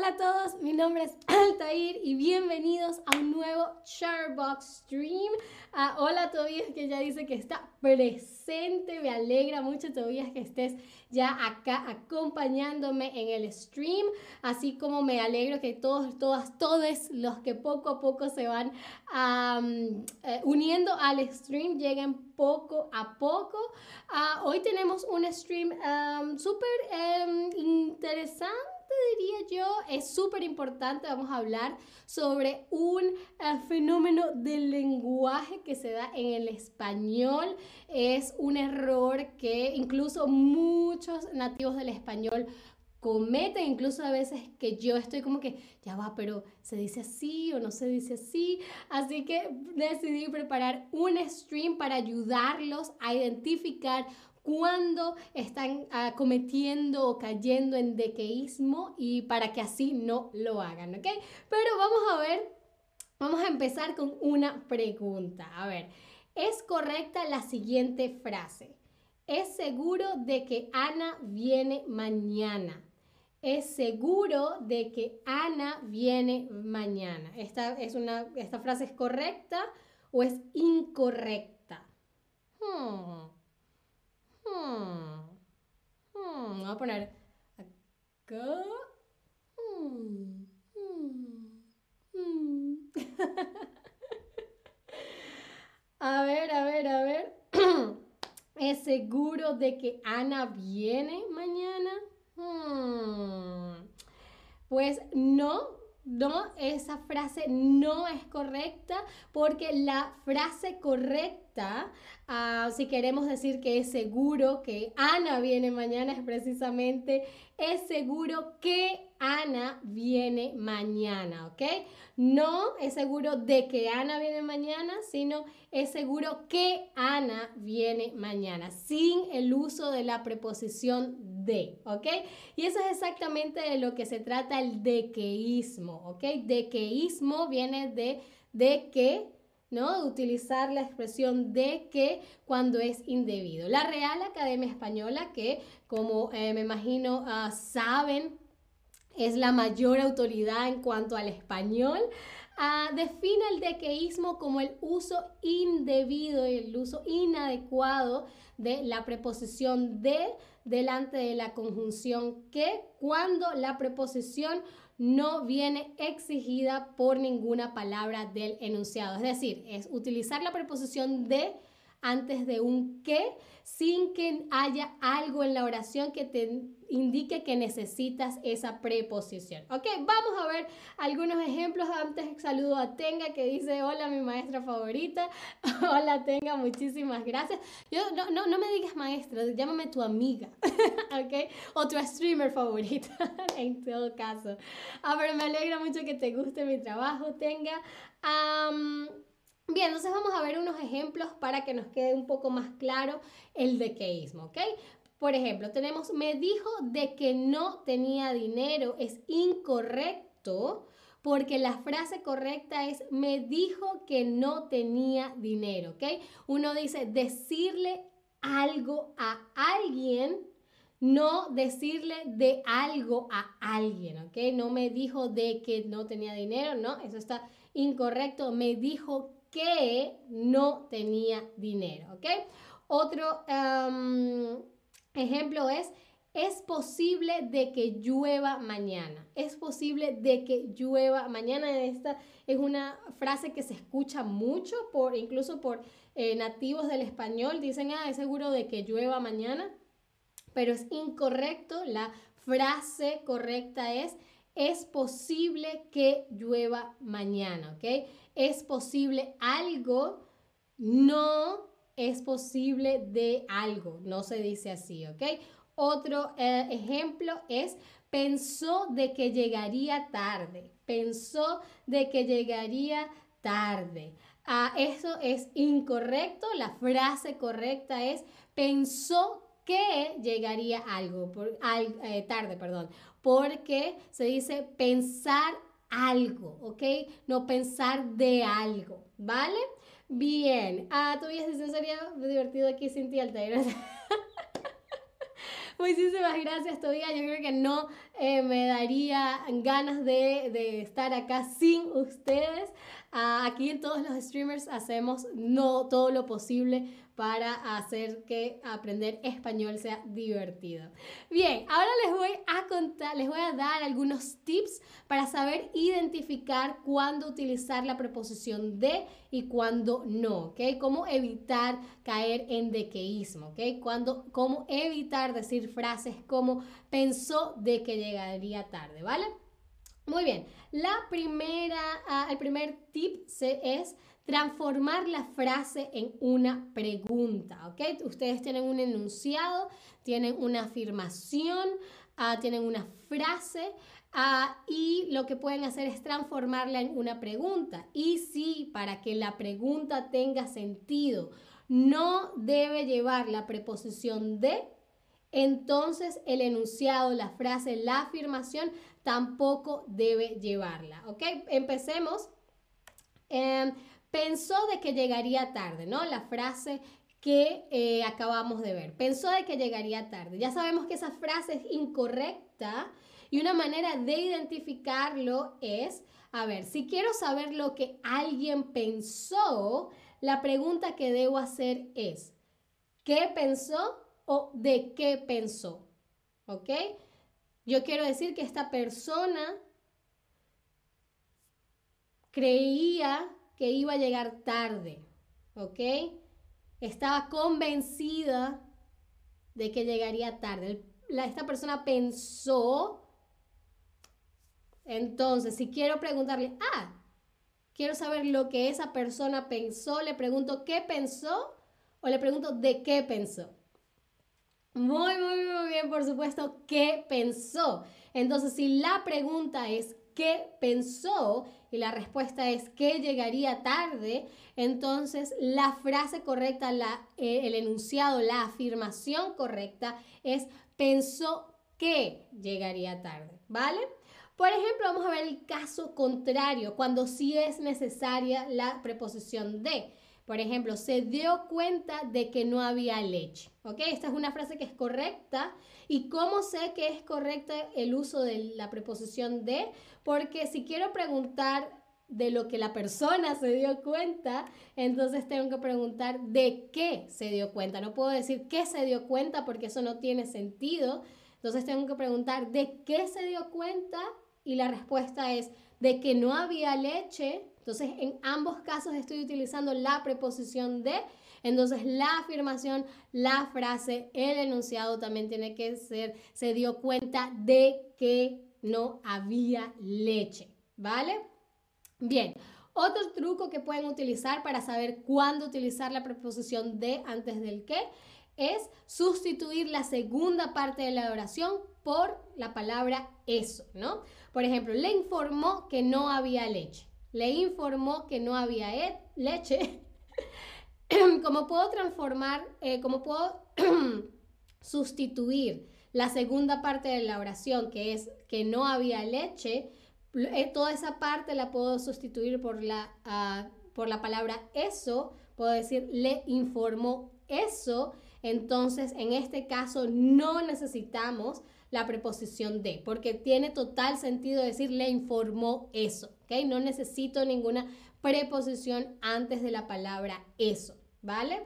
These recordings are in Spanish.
Hola a todos, mi nombre es Altair y bienvenidos a un nuevo Sharebox Stream. Ah, hola Tobias que ya dice que está presente, me alegra mucho Tobias que estés ya acá acompañándome en el stream, así como me alegro que todos, todas, todos los que poco a poco se van eh, uniendo al stream lleguen poco a poco. Ah, hoy tenemos un stream súper em, interesante diría yo, es súper importante. Vamos a hablar sobre un eh, fenómeno del lenguaje que se da en el español. Es un error que incluso muchos nativos del español cometen, incluso a veces que yo estoy como que, ya va, pero se dice así o no se dice así. Así que decidí preparar un stream para ayudarlos a identificar cuando están ah, cometiendo o cayendo en dequeísmo y para que así no lo hagan, ¿ok? Pero vamos a ver, vamos a empezar con una pregunta. A ver, ¿es correcta la siguiente frase? ¿Es seguro de que Ana viene mañana? ¿Es seguro de que Ana viene mañana? ¿Esta, es una, esta frase es correcta o es incorrecta? Hmm. Hmm. Hmm. Voy a poner acá. Hmm. a ver, a ver, a ver. ¿Es seguro de que Ana viene mañana? Pues no, no, esa frase no es correcta porque la frase correcta, ah, si queremos decir que es seguro que Ana viene mañana, es precisamente, es seguro que Ana viene mañana, ¿ok? No es seguro de que Ana viene mañana, sino es seguro que Ana viene mañana, sin el uso de la preposición de, ¿ok? Y eso es exactamente de lo que se trata el dequeísmo, ¿ok? Dequeísmo viene de, de que, ¿no? Utilizar la expresión de que cuando es indebido. La Real Academia Española, que como eh, me imagino uh, saben, es la mayor autoridad en cuanto al español. Uh, define el dequeísmo como el uso indebido y el uso inadecuado de la preposición de delante de la conjunción que cuando la preposición no viene exigida por ninguna palabra del enunciado. Es decir, es utilizar la preposición de antes de un que sin que haya algo en la oración que te indique que necesitas esa preposición. Ok, vamos a ver algunos ejemplos. Antes saludo a Tenga que dice, hola mi maestra favorita. hola Tenga, muchísimas gracias. Yo, no, no, no me digas maestra, llámame tu amiga. ok, o tu streamer favorita en todo caso. Ah, pero me alegra mucho que te guste mi trabajo, Tenga. Bien, entonces vamos a ver unos ejemplos para que nos quede un poco más claro el dequeísmo, ¿ok? Por ejemplo, tenemos, me dijo de que no tenía dinero, es incorrecto porque la frase correcta es me dijo que no tenía dinero, ¿ok? Uno dice decirle algo a alguien, no decirle de algo a alguien, ¿ok? No me dijo de que no tenía dinero, no, eso está incorrecto, me dijo que no tenía dinero, ¿ok? Otro em, ejemplo es, es posible de que llueva mañana. Es posible de que llueva mañana. Esta es una frase que se escucha mucho, por, incluso por eh, nativos del español. Dicen, ah, es seguro de que llueva mañana. Pero es incorrecto. La frase correcta es, es posible que llueva mañana, ¿ok? Es posible algo, no es posible de algo, no se dice así, ¿ok? Otro eh, ejemplo es pensó de que llegaría tarde, pensó de que llegaría tarde. Ah, eso es incorrecto, la frase correcta es pensó que llegaría algo, por, eh, tarde, perdón, porque se dice pensar algo, ¿ok? No pensar de algo, ¿vale? Bien. Ah, todavía sería divertido aquí sin ti, Altair. Muchísimas gracias, todavía. Yo creo que no eh, me daría ganas de, de, estar acá sin ustedes. Ah, aquí en todos los streamers hacemos no todo lo posible para hacer que aprender español sea divertido. Bien, ahora les voy a contar, les voy a dar algunos tips para saber identificar cuándo utilizar la preposición de y cuándo no, ¿ok? Cómo evitar caer en dequeísmo, ¿ok? Cómo evitar decir frases como pensó de que llegaría tarde, ¿vale? Muy bien, la primera, ah, el primer tip es transformar la frase en una pregunta, ¿ok? Ustedes tienen un enunciado, tienen una afirmación, ah, tienen una frase ah, y lo que pueden hacer es transformarla en una pregunta. Y si para que la pregunta tenga sentido no debe llevar la preposición de, entonces el enunciado, la frase, la afirmación tampoco debe llevarla, ¿ok? Empecemos. Em, pensó de que llegaría tarde, ¿no? La frase que eh, acabamos de ver. Pensó de que llegaría tarde. Ya sabemos que esa frase es incorrecta y una manera de identificarlo es, a ver, si quiero saber lo que alguien pensó, la pregunta que debo hacer es, ¿qué pensó o de qué pensó? ¿Ok? Yo quiero decir que esta persona creía que iba a llegar tarde, ¿ok? Estaba convencida de que llegaría tarde. esta persona pensó, entonces, si quiero preguntarle, ah, quiero saber lo que esa persona pensó, le pregunto qué pensó o le pregunto de qué pensó. Muy, muy, muy bien, por supuesto, ¿qué pensó? Entonces, si la pregunta es ¿qué pensó? y la respuesta es que llegaría tarde, entonces la frase correcta, eh, el enunciado, la afirmación correcta es pensó que llegaría tarde, ¿vale? Por ejemplo, vamos a ver el caso contrario, cuando sí es necesaria la preposición de. Por ejemplo, se dio cuenta de que no había leche. ¿Ok? Esta es una frase que es correcta. ¿Y cómo sé que es correcta el uso de la preposición de? Porque si quiero preguntar de lo que la persona se dio cuenta, entonces tengo que preguntar de qué se dio cuenta. No puedo decir qué se dio cuenta porque eso no tiene sentido. Entonces tengo que preguntar de qué se dio cuenta y la respuesta es de que no había leche. Entonces en ambos casos estoy utilizando la preposición de. Entonces la afirmación, la frase, el enunciado también tiene que ser se dio cuenta de que no había leche. ¿Vale? Bien, otro truco que pueden utilizar para saber cuándo utilizar la preposición de antes del que es sustituir la segunda parte de la oración por la palabra eso, ¿no? Por ejemplo, le informó que no había leche. Le informó que no había e-, leche. ¿Cómo puedo transformar, eh, cómo puedo sustituir la segunda parte de la oración, que es que no había leche, eh, toda esa parte la puedo sustituir por la, ah, por la palabra eso, puedo decir le informó eso, entonces en este caso no necesitamos la preposición de, porque tiene total sentido decir le informó eso, ¿ok? No necesito ninguna preposición antes de la palabra eso, ¿vale?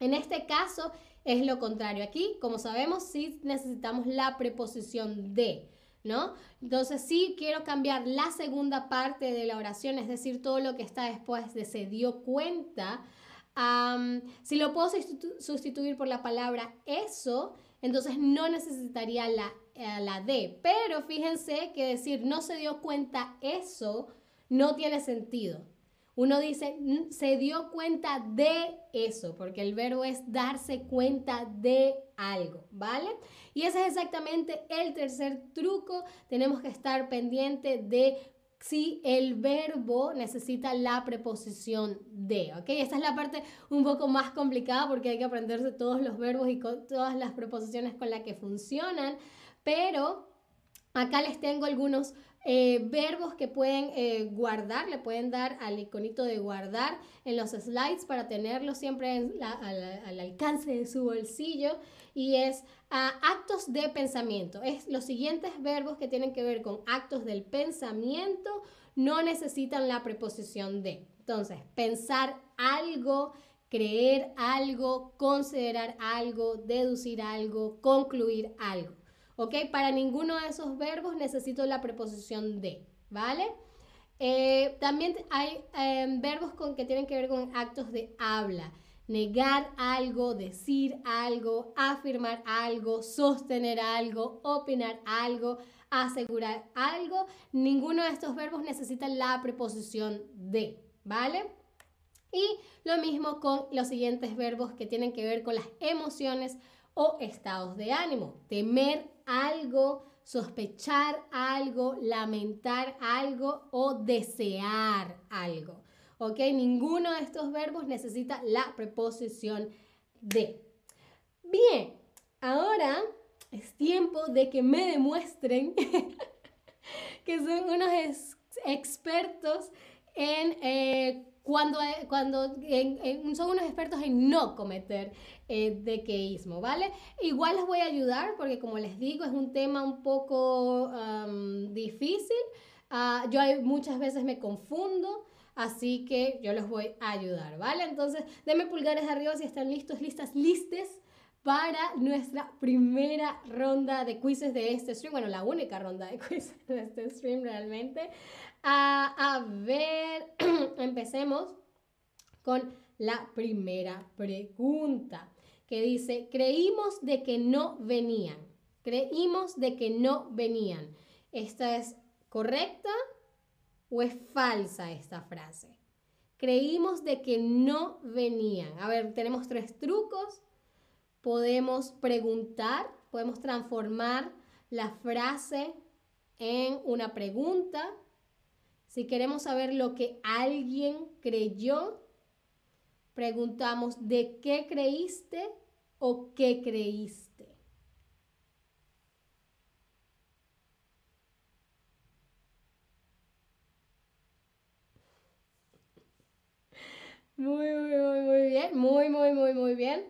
En este caso es lo contrario. Aquí, como sabemos, sí necesitamos la preposición de. ¿no? Entonces sí quiero cambiar la segunda parte de la oración, es decir, todo lo que está después de se dio cuenta. si lo puedo sustituir por la palabra eso, entonces no necesitaría la, eh, la de. Pero fíjense que decir no se dio cuenta eso no tiene sentido. Uno dice, se dio cuenta de eso, porque el verbo es darse cuenta de algo, ¿vale? Y ese es exactamente el tercer truco. Tenemos que estar pendiente de si el verbo necesita la preposición de, ¿ok? Esta es la parte un poco más complicada porque hay que aprenderse todos los verbos y todas las preposiciones con las que funcionan, pero acá les tengo algunos eh, verbos que pueden eh, guardar, le pueden dar al iconito de guardar en los slides para tenerlo siempre al, alcance de su bolsillo. Y es ah, actos de pensamiento. Es los siguientes verbos que tienen que ver con actos del pensamiento no necesitan la preposición de. Entonces, pensar algo, creer algo, considerar algo, deducir algo, concluir algo. ¿Ok? Para ninguno de esos verbos necesito la preposición de, ¿vale? Eh, también hay em, verbos con, que tienen que ver con actos de habla. Negar algo, decir algo, afirmar algo, sostener algo, opinar algo, asegurar algo. Ninguno de estos verbos necesita la preposición de, ¿vale? Y lo mismo con los siguientes verbos que tienen que ver con las emociones o estados de ánimo. Temer algo, sospechar algo, lamentar algo o desear algo. ¿Ok? Ninguno de estos verbos necesita la preposición de. Bien, ahora es tiempo de que me demuestren que son unos expertos en eh, cuando, eh, cuando son unos expertos en no cometer eh, dequeísmo, ¿vale? Igual les voy a ayudar porque como les digo es un tema un poco difícil. Ah, yo muchas veces me confundo. Así que yo les voy a ayudar, ¿vale? Entonces, denme pulgares arriba si están listos, listas, listes para nuestra primera ronda de quizzes de este stream. Bueno, la única ronda de quizzes de este stream realmente. a ver, empecemos con la primera pregunta que dice, creímos de que no venían. Creímos de que no venían. ¿Esta es correcta o es falsa esta frase? Creímos de que no venían. A ver, tenemos tres trucos. Podemos preguntar, podemos transformar la frase en una pregunta. Si queremos saber lo que alguien creyó, preguntamos ¿de qué creíste o qué creíste? Muy, muy, muy, muy bien. Muy, muy, muy, muy bien.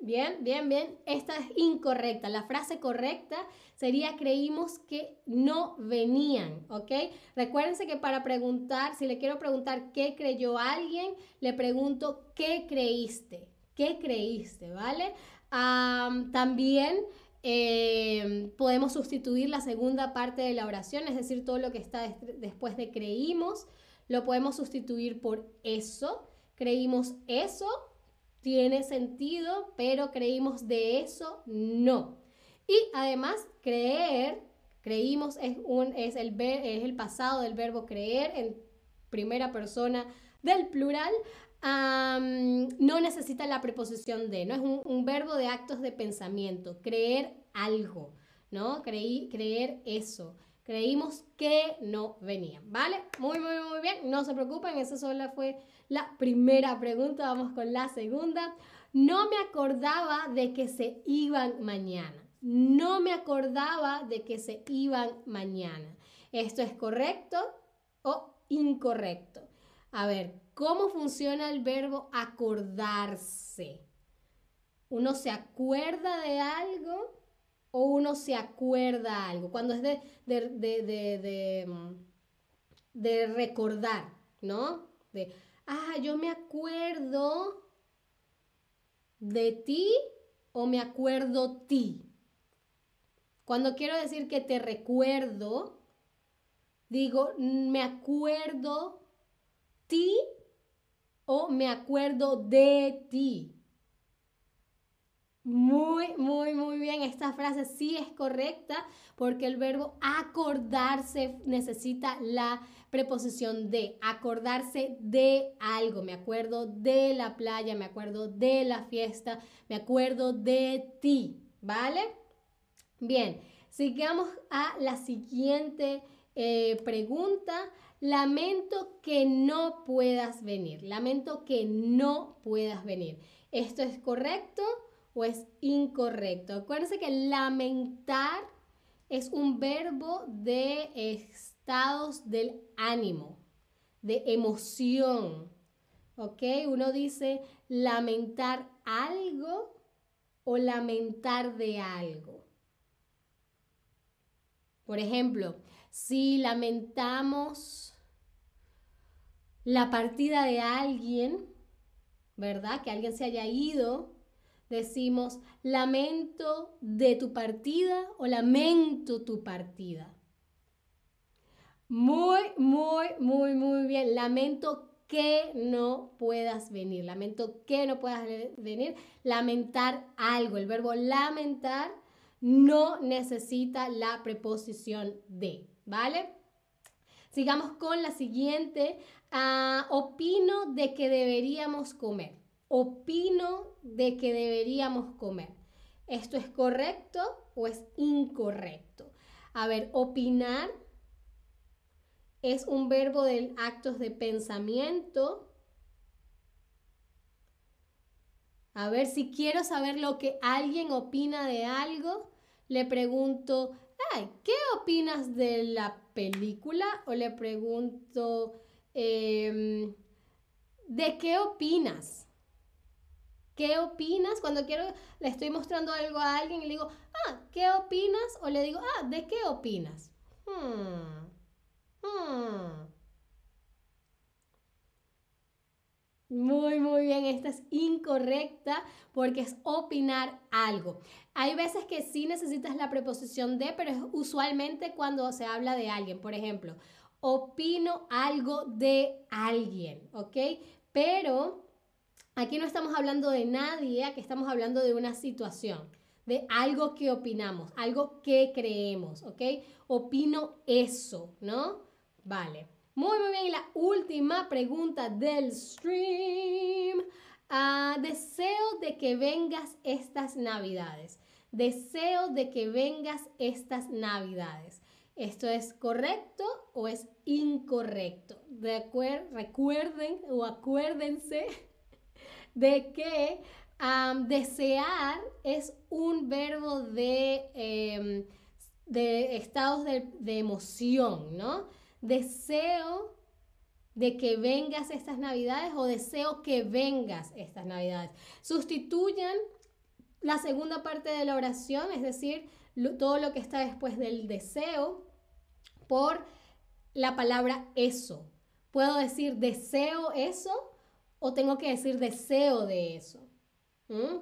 Bien, bien, bien. Esta es incorrecta. La frase correcta sería creímos que no venían, ¿ok? Recuérdense que para preguntar, si le quiero preguntar qué creyó alguien, le pregunto qué creíste, qué creíste, ¿vale? también eh, podemos sustituir la segunda parte de la oración, es decir, todo lo que está después de creímos, lo podemos sustituir por eso. Creímos eso, tiene sentido, pero creímos de eso, no. Y además, creer, creímos es, un, es, el, es el pasado del verbo creer en primera persona del plural. no necesita la preposición de, ¿no? Es un, un, verbo de actos de pensamiento, creer algo, ¿no? Creí, creer eso. Creímos que no venían, ¿vale? Muy, muy, muy bien. No se preocupen, esa solo fue la primera pregunta. Vamos con la segunda. No me acordaba de que se iban mañana. No me acordaba de que se iban mañana. ¿Esto es correcto o incorrecto? A ver, ¿cómo funciona el verbo acordarse? ¿Uno se acuerda de algo o uno se acuerda algo, cuando es de, de, de, de, recordar, ¿no? De, ah, yo me acuerdo de ti o me acuerdo ti. Cuando quiero decir que te recuerdo, digo, me acuerdo ti o me acuerdo de ti. Muy, muy, muy bien. Esta frase sí es correcta porque el verbo acordarse necesita la preposición de. Acordarse de algo. Me acuerdo de la playa, me acuerdo de la fiesta, me acuerdo de ti. ¿Vale? Bien, sigamos a la siguiente eh, pregunta. Lamento que no puedas venir. Lamento que no puedas venir. ¿Esto es correcto? Es incorrecto. Acuérdense que lamentar es un verbo de estados del ánimo, de emoción. ¿Ok? Uno dice lamentar algo o lamentar de algo. Por ejemplo, si lamentamos la partida de alguien, ¿verdad? Que alguien se haya ido, decimos lamento de tu partida o lamento tu partida. Muy, muy, muy, muy bien. Lamento que no puedas venir. Lamento que no puedas venir. Lamentar algo. El verbo lamentar no necesita la preposición de, ¿vale? Sigamos con la siguiente. Ah, opino de que deberíamos comer. Opino de que deberíamos comer. ¿Esto es correcto o es incorrecto? A ver, opinar es un verbo de actos de pensamiento. A ver, si quiero saber lo que alguien opina de algo, le pregunto, ay, ¿qué opinas de la película? O le pregunto, em, ¿de qué opinas? ¿Qué opinas? Cuando quiero, le estoy mostrando algo a alguien y le digo, ah, ¿qué opinas? O le digo, ah, ¿de qué opinas? Hmm. Hmm. Muy, muy bien, esta es incorrecta porque es opinar algo. Hay veces que sí necesitas la preposición de, pero es usualmente cuando se habla de alguien. Por ejemplo, opino algo de alguien, ¿ok? Pero aquí no estamos hablando de nadie, aquí estamos hablando de una situación, de algo que opinamos, algo que creemos, ¿ok? Opino eso, ¿no? Vale. Muy, muy bien. Y la última pregunta del stream. Ah, deseo de que vengas estas navidades. Deseo de que vengas estas navidades. ¿Esto es correcto o es incorrecto? recuerden o acuérdense de que desear es un verbo de, em, de estados de, de emoción, ¿no? deseo de que vengas estas navidades o deseo que vengas estas navidades. Sustituyan la segunda parte de la oración, es decir, todo lo que está después del deseo, por la palabra eso. Puedo decir deseo eso o tengo que decir deseo de eso.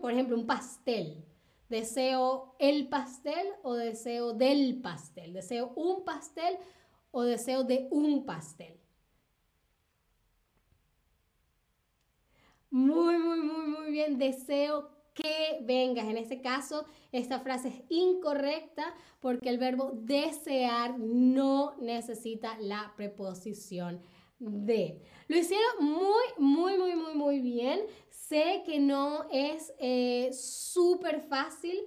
Por ejemplo, un pastel. Deseo el pastel o deseo del pastel. Deseo un pastel o deseo de un pastel. Muy, muy, muy, muy bien. Deseo que vengas. En este caso, esta frase es incorrecta porque el verbo desear no necesita la preposición de. Lo hicieron muy, muy, muy, muy, muy bien. Sé que no es eh, súper fácil.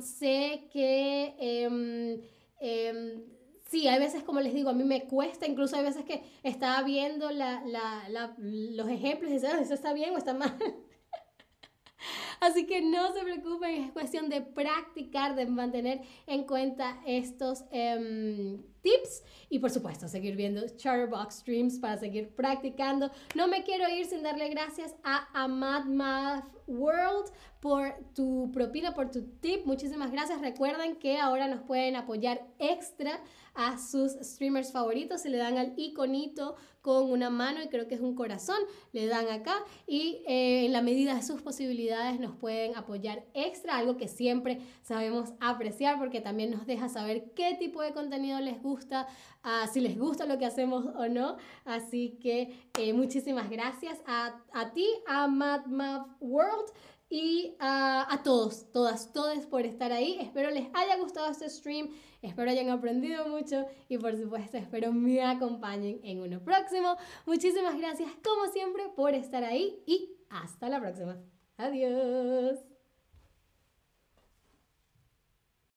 sé que... Em, em, Sí, hay veces, como les digo, a mí me cuesta, incluso hay veces que estaba viendo los ejemplos y decía, ¿eso está bien o está mal? Así que no se preocupen, es cuestión de practicar, de mantener en cuenta estos em, tips y por supuesto seguir viendo Charterbox Streams para seguir practicando. No me quiero ir sin darle gracias a Amad World por tu propina, por tu tip. Muchísimas gracias. Recuerden que ahora nos pueden apoyar extra a sus streamers favoritos. Se le dan al iconito con una mano y creo que es un corazón. Le dan acá y eh, en la medida de sus posibilidades nos pueden apoyar extra, algo que siempre sabemos apreciar porque también nos deja saber qué tipo de contenido les gusta, uh, si les gusta lo que hacemos o no. Así que eh, muchísimas gracias a, a ti, a MadMav World y uh, a todos, todas, todos por estar ahí. Espero les haya gustado este stream, espero hayan aprendido mucho y por supuesto espero me acompañen en uno próximo. Muchísimas gracias como siempre por estar ahí y hasta la próxima. Adiós.